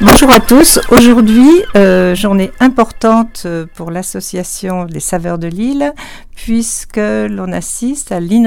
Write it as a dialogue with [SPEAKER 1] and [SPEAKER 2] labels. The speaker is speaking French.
[SPEAKER 1] Bonjour à tous. Aujourd'hui, euh, journée importante euh, pour l'association Les Saveurs de Lille, puisque l'on assiste à l'innovation.